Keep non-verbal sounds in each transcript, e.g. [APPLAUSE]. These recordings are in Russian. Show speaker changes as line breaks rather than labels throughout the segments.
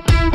Thank you.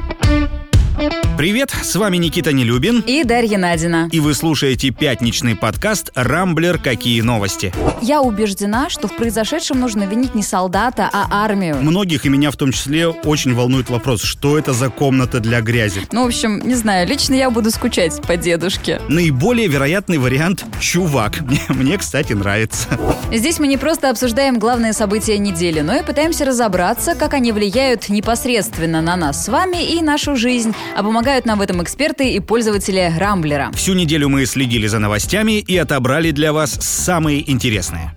Привет, с вами Никита Нелюбин.
И Дарья Надина.
И вы слушаете пятничный подкаст «Рамблер. Какие новости?».
Я убеждена, что в произошедшем нужно винить не солдата, а армию.
Многих, и меня в том числе, очень волнует вопрос, что это за комната для грязи.
Ну, в общем, не знаю, лично я буду скучать по дедушке.
Наиболее вероятный вариант – чувак. [LAUGHS] Мне, мне, кстати, нравится.
Здесь мы не просто обсуждаем главные события недели, но и пытаемся разобраться, как они влияют непосредственно на нас с вами и нашу жизнь, а помогают Помогают нам в этом эксперты и пользователи Рамблера.
Всю неделю мы следили за новостями и отобрали для вас самые интересные.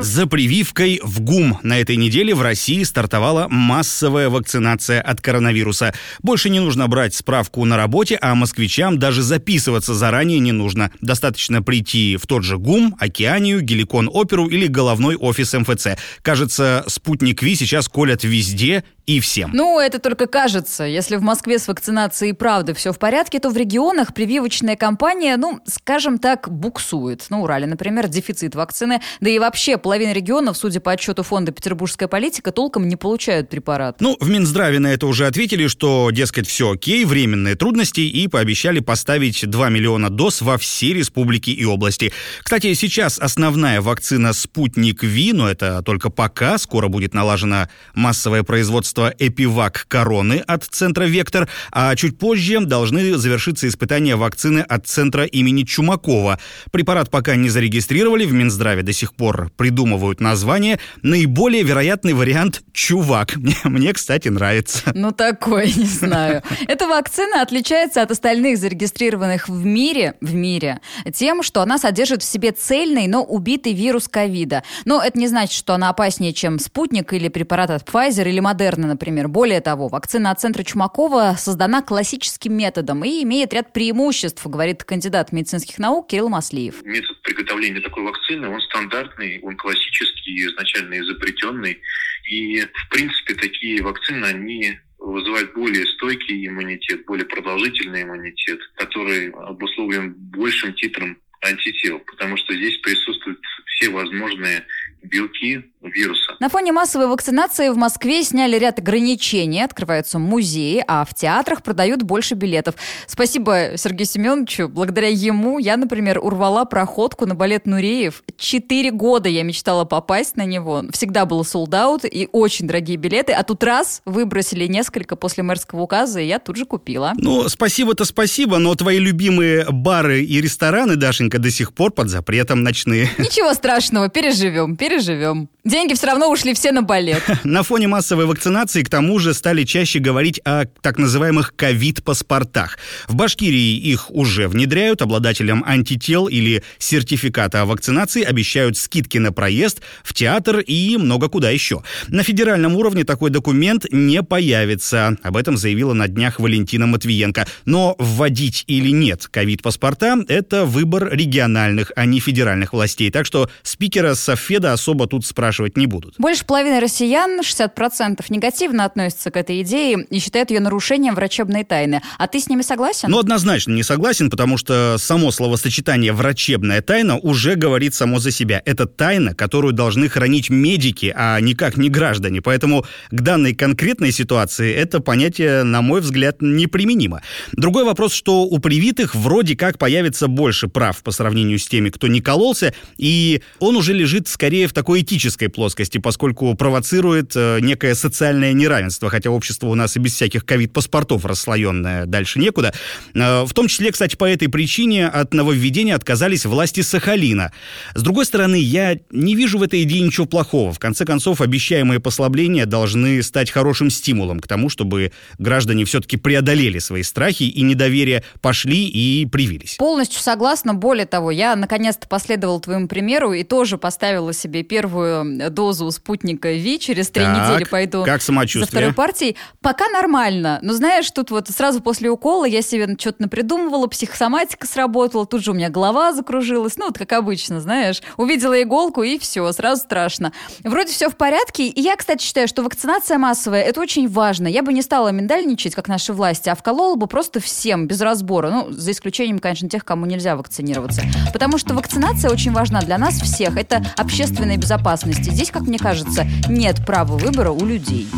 За прививкой в ГУМ на этой неделе в России стартовала массовая вакцинация от коронавируса. Больше не нужно брать справку на работе, а москвичам даже записываться заранее не нужно. Достаточно прийти в тот же ГУМ, Океанию, Геликон Оперу или головной офис МФЦ. Кажется, спутник Ви сейчас колят везде и всем.
Ну, это только кажется. Если в Москве с вакцинацией правда все в порядке, то в регионах прививочная кампания, ну, скажем так, буксует. На Урале, например, дефицит вакцины. Да и вообще половина регионов, судя по отчету фонда «Петербургская политика», толком не получают препарат.
Ну, в Минздраве на это уже ответили, что, дескать, все окей, временные трудности, и пообещали поставить 2 миллиона доз во все республики и области. Кстати, сейчас основная вакцина «Спутник Ви», но это только пока, скоро будет налажено массовое производство Эпивак Короны от центра Вектор, а чуть позже должны завершиться испытания вакцины от центра имени Чумакова. Препарат пока не зарегистрировали, в Минздраве до сих пор придумывают название. Наиболее вероятный вариант «Чувак». [LAUGHS] Мне, мне кстати, нравится.
Ну, такой, не знаю. Эта вакцина отличается от остальных зарегистрированных в мире, в мире тем, что она содержит в себе цельный, но убитый вирус ковида. Но это не значит, что она опаснее, чем спутник или препарат от Pfizer или Moderna, например. Более того, вакцина от центра Чумакова создана классическим методом и имеет ряд преимуществ, говорит кандидат медицинских наук Кирилл Маслиев.
Метод приготовления такой вакцины, он стандартный, он классический, изначально изобретенный. И, в принципе, такие вакцины, они вызывают более стойкий иммунитет, более продолжительный иммунитет, который обусловлен большим титром антител, потому что здесь присутствуют все возможные белки вируса.
На фоне массовой вакцинации в Москве сняли ряд ограничений, открываются музеи, а в театрах продают больше билетов. Спасибо Сергею Семеновичу. Благодаря ему я, например, урвала проходку на балет Нуреев. Четыре года я мечтала попасть на него. Всегда был солдат и очень дорогие билеты. А тут раз выбросили несколько после мэрского указа, и я тут же купила.
Ну, спасибо-то спасибо, но твои любимые бары и рестораны, Дашенька, до сих пор под запретом ночные.
Ничего страшного, переживем, переживем. Деньги все равно ушли все на балет. [LAUGHS]
На фоне массовой вакцинации, к тому же, стали чаще говорить о так называемых ковид-паспортах. В Башкирии их уже внедряют. Обладателям антител или сертификата о вакцинации обещают скидки на проезд, в театр и много куда еще. На федеральном уровне такой документ не появится. Об этом заявила на днях Валентина Матвиенко. Но вводить или нет ковид-паспорта – это выбор региональных, а не федеральных властей. Так что спикера Софеда особо тут спрашивать спрашивать не будут.
Больше половины россиян, 60%, негативно относятся к этой идее и считают ее нарушением врачебной тайны. А ты с ними согласен?
Ну, однозначно не согласен, потому что само словосочетание «врачебная тайна» уже говорит само за себя. Это тайна, которую должны хранить медики, а никак не граждане. Поэтому к данной конкретной ситуации это понятие, на мой взгляд, неприменимо. Другой вопрос, что у привитых вроде как появится больше прав по сравнению с теми, кто не кололся, и он уже лежит скорее в такой этической экономической плоскости, поскольку провоцирует э, некое социальное неравенство, хотя общество у нас и без всяких ковид-паспортов расслоенное, дальше некуда. Э, в том числе, кстати, по этой причине от нововведения отказались власти Сахалина. С другой стороны, я не вижу в этой идее ничего плохого. В конце концов, обещаемые послабления должны стать хорошим стимулом к тому, чтобы граждане все-таки преодолели свои страхи и недоверие, пошли и привились.
Полностью согласна. Более того, я наконец-то последовала твоему примеру и тоже поставила себе первую дозу спутника ВИ, через три так, недели пойду
как самочувствие?
за второй партией. Пока нормально. Но знаешь, тут вот сразу после укола я себе что-то напридумывала, психосоматика сработала, тут же у меня голова закружилась. Ну, вот как обычно, знаешь. Увидела иголку и все, сразу страшно. Вроде все в порядке. И я, кстати, считаю, что вакцинация массовая – это очень важно. Я бы не стала миндальничать, как наши власти, а вколола бы просто всем, без разбора. Ну, за исключением, конечно, тех, кому нельзя вакцинироваться. Потому что вакцинация очень важна для нас всех. Это общественная безопасность. Здесь, как мне кажется, нет права выбора у людей.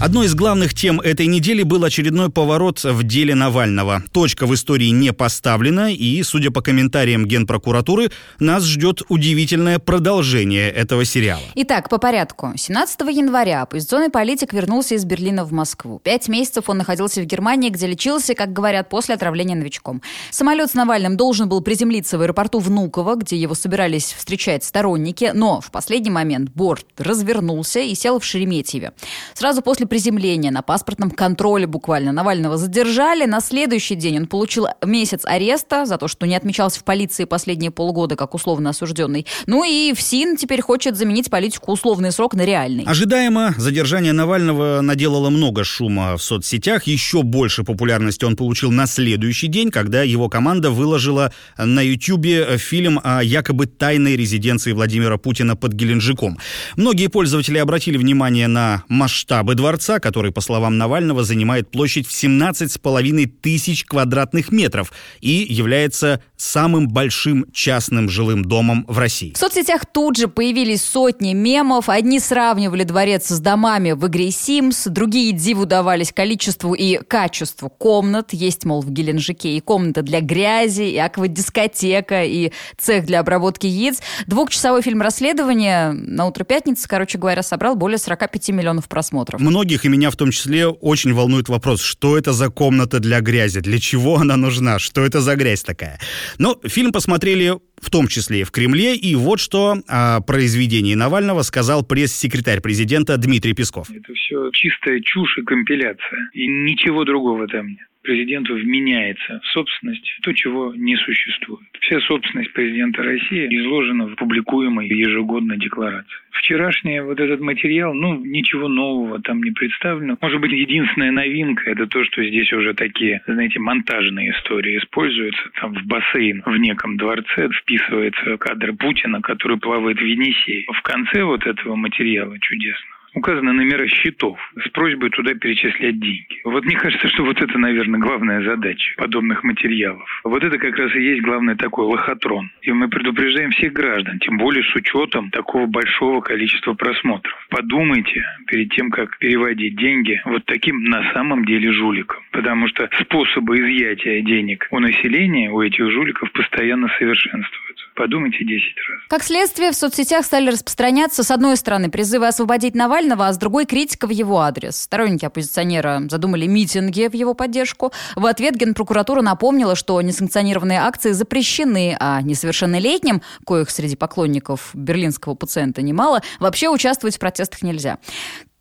Одной из главных тем этой недели был очередной поворот в деле Навального. Точка в истории не поставлена, и, судя по комментариям Генпрокуратуры, нас ждет удивительное продолжение этого сериала.
Итак, по порядку. 17 января оппозиционный политик вернулся из Берлина в Москву. Пять месяцев он находился в Германии, где лечился, как говорят, после отравления новичком. Самолет с Навальным должен был приземлиться в аэропорту Внуково, где его собирались встречать сторонники, но в последний момент борт развернулся и сел в Шереметьеве. Сразу после приземления на паспортном контроле буквально Навального задержали. На следующий день он получил месяц ареста за то, что не отмечался в полиции последние полгода как условно осужденный. Ну и ФСИН теперь хочет заменить политику условный срок на реальный.
Ожидаемо, задержание Навального наделало много шума в соцсетях. Еще больше популярности он получил на следующий день, когда его команда выложила на Ютьюбе фильм о якобы тайной резиденции Владимира Путина под Геленджиком. Многие пользователи обратили внимание на масштабы дворца дворца, который, по словам Навального, занимает площадь в 17,5 тысяч квадратных метров и является самым большим частным жилым домом в России.
В соцсетях тут же появились сотни мемов. Одни сравнивали дворец с домами в игре Sims, другие диву давались количеству и качеству комнат. Есть, мол, в Геленджике и комната для грязи, и аквадискотека, и цех для обработки яиц. Двухчасовой фильм расследования на утро пятницы, короче говоря, собрал более 45 миллионов просмотров.
Многие многих, и меня в том числе, очень волнует вопрос, что это за комната для грязи, для чего она нужна, что это за грязь такая. Но фильм посмотрели в том числе и в Кремле, и вот что о произведении Навального сказал пресс-секретарь президента Дмитрий Песков.
Это все чистая чушь и компиляция, и ничего другого там нет президенту вменяется в собственность то, чего не существует. Вся собственность президента России изложена в публикуемой ежегодной декларации. Вчерашний вот этот материал, ну, ничего нового там не представлено. Может быть, единственная новинка – это то, что здесь уже такие, знаете, монтажные истории используются. Там в бассейн в неком дворце вписывается кадр Путина, который плавает в Енисее. В конце вот этого материала чудесно указаны номера счетов с просьбой туда перечислять деньги. Вот мне кажется, что вот это, наверное, главная задача подобных материалов. Вот это как раз и есть главный такой лохотрон. И мы предупреждаем всех граждан, тем более с учетом такого большого количества просмотров. Подумайте перед тем, как переводить деньги вот таким на самом деле жуликам. Потому что способы изъятия денег у населения, у этих жуликов постоянно совершенствуются. Подумайте 10 раз.
Как следствие, в соцсетях стали распространяться, с одной стороны, призывы освободить Навального, а с другой критика в его адрес. Сторонники оппозиционера задумали митинги в его поддержку. В ответ Генпрокуратура напомнила, что несанкционированные акции запрещены, а несовершеннолетним, коих среди поклонников берлинского пациента немало, вообще участвовать в протестах нельзя.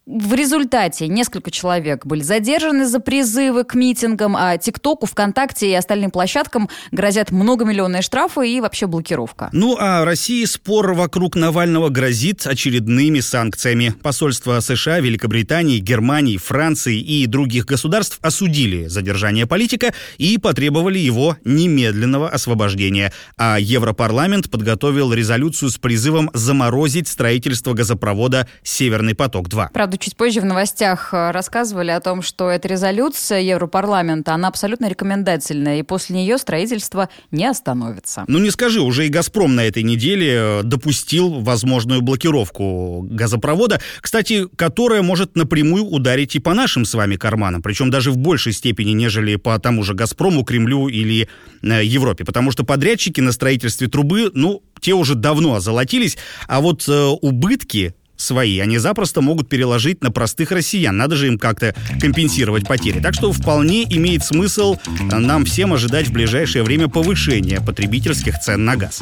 В результате несколько человек были задержаны за призывы к митингам, а ТикТоку, ВКонтакте и остальным площадкам грозят многомиллионные штрафы и вообще блокировка.
Ну а России спор вокруг Навального грозит очередными санкциями. Посольства США, Великобритании, Германии, Франции и других государств осудили задержание политика и потребовали его немедленного освобождения. А Европарламент подготовил резолюцию с призывом заморозить строительство газопровода «Северный поток-2».
Правда, чуть позже в новостях э, рассказывали о том, что эта резолюция Европарламента, она абсолютно рекомендательная, и после нее строительство не остановится.
Ну не скажи, уже и «Газпром» на этой неделе э, допустил возможную блокировку газопровода, кстати, которая может напрямую ударить и по нашим с вами карманам, причем даже в большей степени, нежели по тому же «Газпрому», Кремлю или э, Европе, потому что подрядчики на строительстве трубы, ну, те уже давно озолотились, а вот э, убытки свои, они запросто могут переложить на простых россиян. Надо же им как-то компенсировать потери. Так что вполне имеет смысл нам всем ожидать в ближайшее время повышения потребительских цен на газ.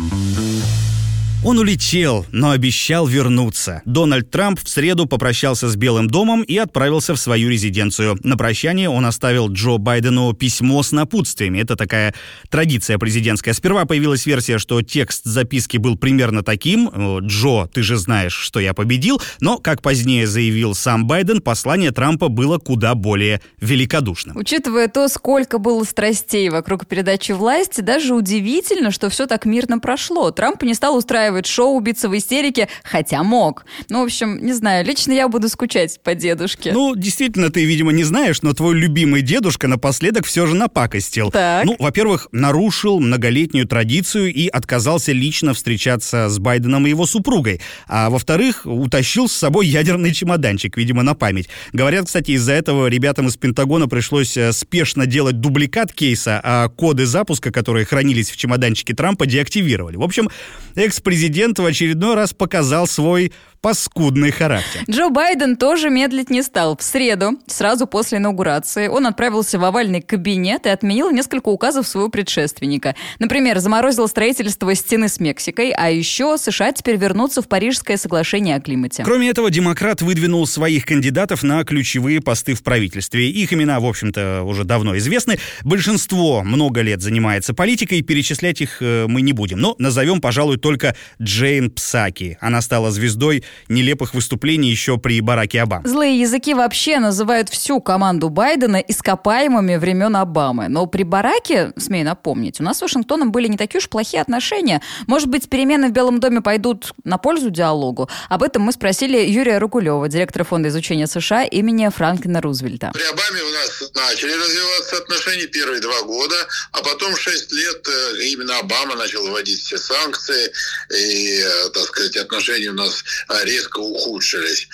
Он улетел, но обещал вернуться. Дональд Трамп в среду попрощался с Белым домом и отправился в свою резиденцию. На прощание он оставил Джо Байдену письмо с напутствиями. Это такая традиция президентская. Сперва появилась версия, что текст записки был примерно таким. «Джо, ты же знаешь, что я победил». Но, как позднее заявил сам Байден, послание Трампа было куда более великодушным.
Учитывая то, сколько было страстей вокруг передачи власти, даже удивительно, что все так мирно прошло. Трамп не стал устраивать устраивать шоу, убиться в истерике, хотя мог. Ну, в общем, не знаю, лично я буду скучать по дедушке.
Ну, действительно, ты, видимо, не знаешь, но твой любимый дедушка напоследок все же напакостил.
Так.
Ну, во-первых, нарушил многолетнюю традицию и отказался лично встречаться с Байденом и его супругой. А во-вторых, утащил с собой ядерный чемоданчик, видимо, на память. Говорят, кстати, из-за этого ребятам из Пентагона пришлось э, спешно делать дубликат кейса, а коды запуска, которые хранились в чемоданчике Трампа, деактивировали. В общем, экс-президент в очередной раз показал свой паскудный характер.
Джо Байден тоже медлить не стал. В среду, сразу после инаугурации, он отправился в овальный кабинет и отменил несколько указов своего предшественника. Например, заморозил строительство стены с Мексикой, а еще США теперь вернутся в Парижское соглашение о климате.
Кроме этого, демократ выдвинул своих кандидатов на ключевые посты в правительстве. Их имена, в общем-то, уже давно известны. Большинство много лет занимается политикой, перечислять их э, мы не будем. Но назовем, пожалуй, только Джейн Псаки. Она стала звездой нелепых выступлений еще при Бараке Обаме.
Злые языки вообще называют всю команду Байдена ископаемыми времен Обамы. Но при Бараке, смею напомнить, у нас с Вашингтоном были не такие уж плохие отношения. Может быть, перемены в Белом доме пойдут на пользу диалогу? Об этом мы спросили Юрия Рукулева, директора Фонда изучения США имени Франклина Рузвельта.
При Обаме у нас начали развиваться отношения первые два года, а потом шесть лет э, именно Обама начал вводить все санкции, и, э, так сказать, отношения у нас э, резко ухудшились.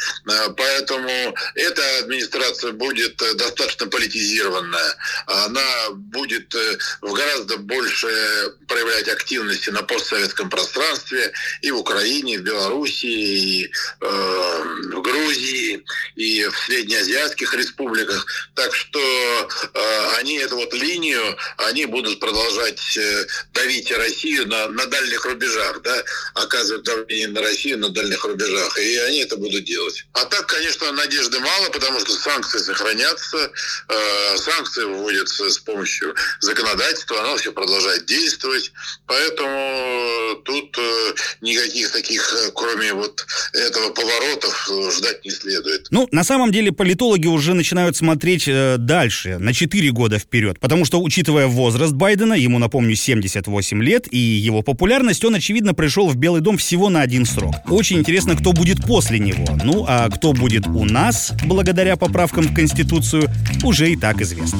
Поэтому эта администрация будет достаточно политизированная. Она будет в гораздо больше проявлять активности на постсоветском пространстве и в Украине, и в Белоруссии, и э, в Грузии, и в среднеазиатских республиках. Так что э, они эту вот линию, они будут продолжать э, давить Россию на, на дальних рубежах, да, оказывать давление на Россию на дальних рубежах. И они это будут делать. А так, конечно, надежды мало, потому что санкции сохранятся, э, санкции вводятся с помощью законодательства, оно все продолжает действовать. Поэтому тут э, никаких таких, э, кроме вот этого поворотов, э, ждать не следует.
Ну, на самом деле, политологи уже начинают смотреть э, дальше, на 4 года вперед. Потому что, учитывая возраст Байдена, ему, напомню, 78 лет, и его популярность, он, очевидно, пришел в Белый дом всего на один срок. Очень интересно, кто будет после него. Ну, а кто будет у нас, благодаря поправкам в Конституцию, уже и так известно.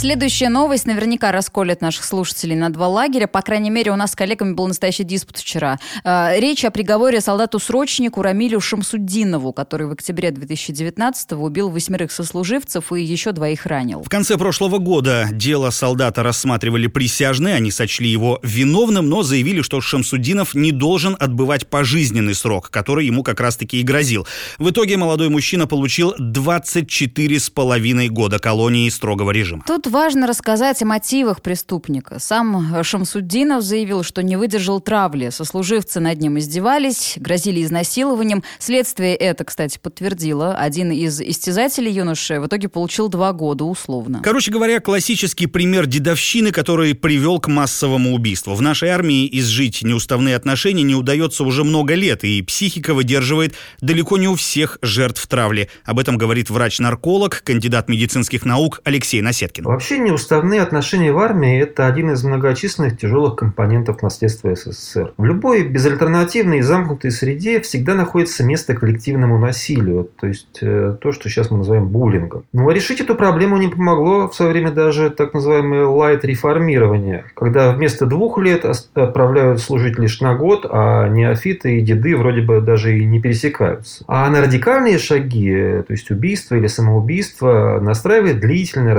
Следующая новость наверняка расколет наших слушателей на два лагеря. По крайней мере, у нас с коллегами был настоящий диспут вчера. Э, речь о приговоре солдату-срочнику Рамилю Шамсуддинову, который в октябре 2019-го убил восьмерых сослуживцев и еще двоих ранил.
В конце прошлого года дело солдата рассматривали присяжные. Они сочли его виновным, но заявили, что Шамсуддинов не должен отбывать пожизненный срок, который ему как раз-таки и грозил. В итоге молодой мужчина получил 24 с половиной года колонии строгого режима.
Тут важно рассказать о мотивах преступника. Сам Шамсуддинов заявил, что не выдержал травли. Сослуживцы над ним издевались, грозили изнасилованием. Следствие это, кстати, подтвердило. Один из истязателей юноши в итоге получил два года условно.
Короче говоря, классический пример дедовщины, который привел к массовому убийству. В нашей армии изжить неуставные отношения не удается уже много лет, и психика выдерживает далеко не у всех жертв травли. Об этом говорит врач-нарколог, кандидат медицинских наук Алексей Насеткин.
Вообще неуставные отношения в армии – это один из многочисленных тяжелых компонентов наследства СССР. В любой безальтернативной и замкнутой среде всегда находится место коллективному насилию, то есть э, то, что сейчас мы называем буллингом. Но решить эту проблему не помогло в свое время даже так называемое лайт-реформирование, когда вместо двух лет отправляют служить лишь на год, а неофиты и деды вроде бы даже и не пересекаются. А на радикальные шаги, то есть убийство или самоубийство, настраивает длительное,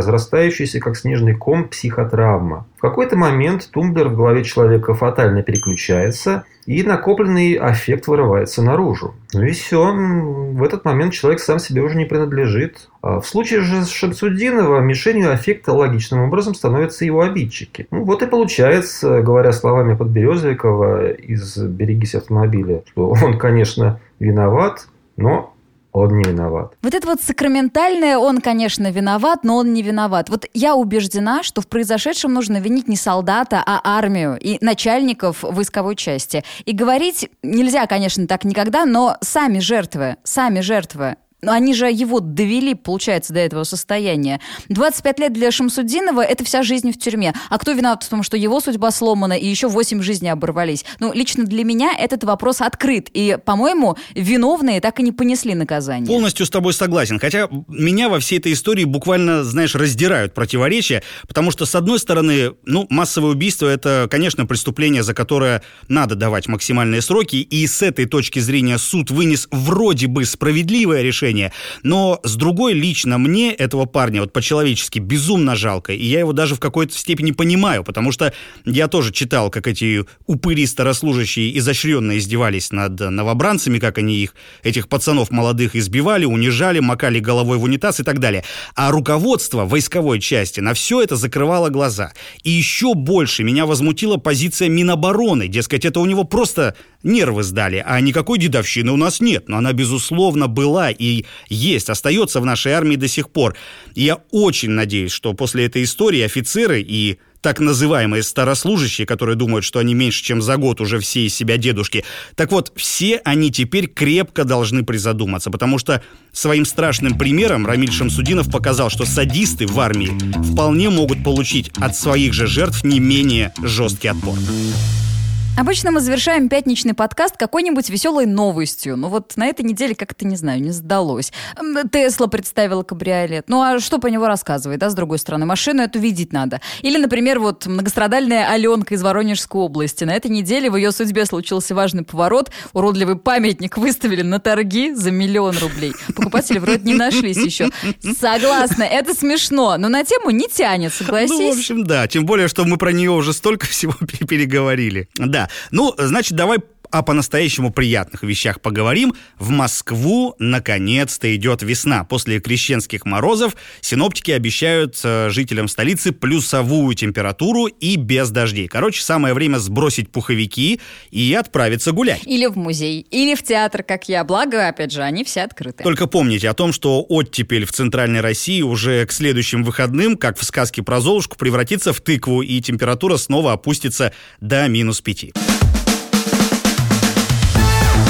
разрастающееся как снежный ком психотравма. В какой-то момент тумблер в голове человека фатально переключается, и накопленный аффект вырывается наружу. Ну и все, в этот момент человек сам себе уже не принадлежит. А в случае же с Шамсудинова мишенью аффекта логичным образом становятся его обидчики. Ну вот и получается, говоря словами Подберезовикова из «Берегись автомобиля», что он, конечно, виноват, но он не виноват.
Вот это вот сакраментальное, он, конечно, виноват, но он не виноват. Вот я убеждена, что в произошедшем нужно винить не солдата, а армию и начальников войсковой части. И говорить нельзя, конечно, так никогда, но сами жертвы, сами жертвы Но они же его довели, получается, до этого состояния. 25 лет для Шамсудинова – это вся жизнь в тюрьме. А кто виноват в том, что его судьба сломана и еще 8 жизней оборвались? Ну, лично для меня этот вопрос открыт. И, по-моему, виновные так и не понесли наказание.
Полностью с тобой согласен. Хотя меня во всей этой истории буквально, знаешь, раздирают противоречия, потому что, с одной стороны, ну, массовое убийство – это, конечно, преступление, за которое надо давать максимальные сроки, и с этой точки зрения суд вынес вроде бы справедливое решение, но с другой лично мне этого парня вот по-человечески безумно жалко, и я его даже в какой-то степени понимаю, потому что я тоже читал, как эти упыри старослужащие изощренно издевались над новобранцами, как они их, этих пацанов молодых избивали, унижали, макали головой в унитаз и так далее. А руководство войсковой части на все это закрывало глаза. И еще больше меня возмутила позиция Минобороны, дескать, это у него просто нервы сдали, а никакой дедовщины у нас нет, но она, безусловно, была и есть, остается в нашей армии до сих пор. И я очень надеюсь, что после этой истории офицеры и так называемые старослужащие, которые думают, что они меньше, чем за год уже все из себя дедушки. Так вот, все они теперь крепко должны призадуматься, потому что своим страшным примером Рамиль Шамсудинов показал, что садисты в армии вполне могут получить от своих же жертв не менее жесткий отпор.
Обычно мы завершаем пятничный подкаст какой-нибудь веселой новостью. Но вот на этой неделе как-то, не знаю, не сдалось. Тесла представила кабриолет. Ну а что по него рассказывает, да, с другой стороны? Машину эту видеть надо. Или, например, вот многострадальная Аленка из Воронежской области. На этой неделе в ее судьбе случился важный поворот. Уродливый памятник выставили на торги за миллион рублей. Покупатели вроде не нашлись еще. Согласна, это смешно, но на тему не тянет, согласись?
Ну, в общем, да. Тем более, что мы про нее уже столько [LAUGHS] всего переговорили. Да, ну, значит, давай о по-настоящему приятных вещах поговорим. В Москву наконец-то идет весна. После крещенских морозов синоптики обещают э, жителям столицы плюсовую температуру и без дождей. Короче, самое время сбросить пуховики и отправиться гулять.
Или в музей, или в театр, как я. Благо, опять же, они все открыты.
Только помните о том, что оттепель в центральной России уже к следующим выходным, как в сказке про Золушку, превратится в тыкву, и температура снова опустится до минус пяти.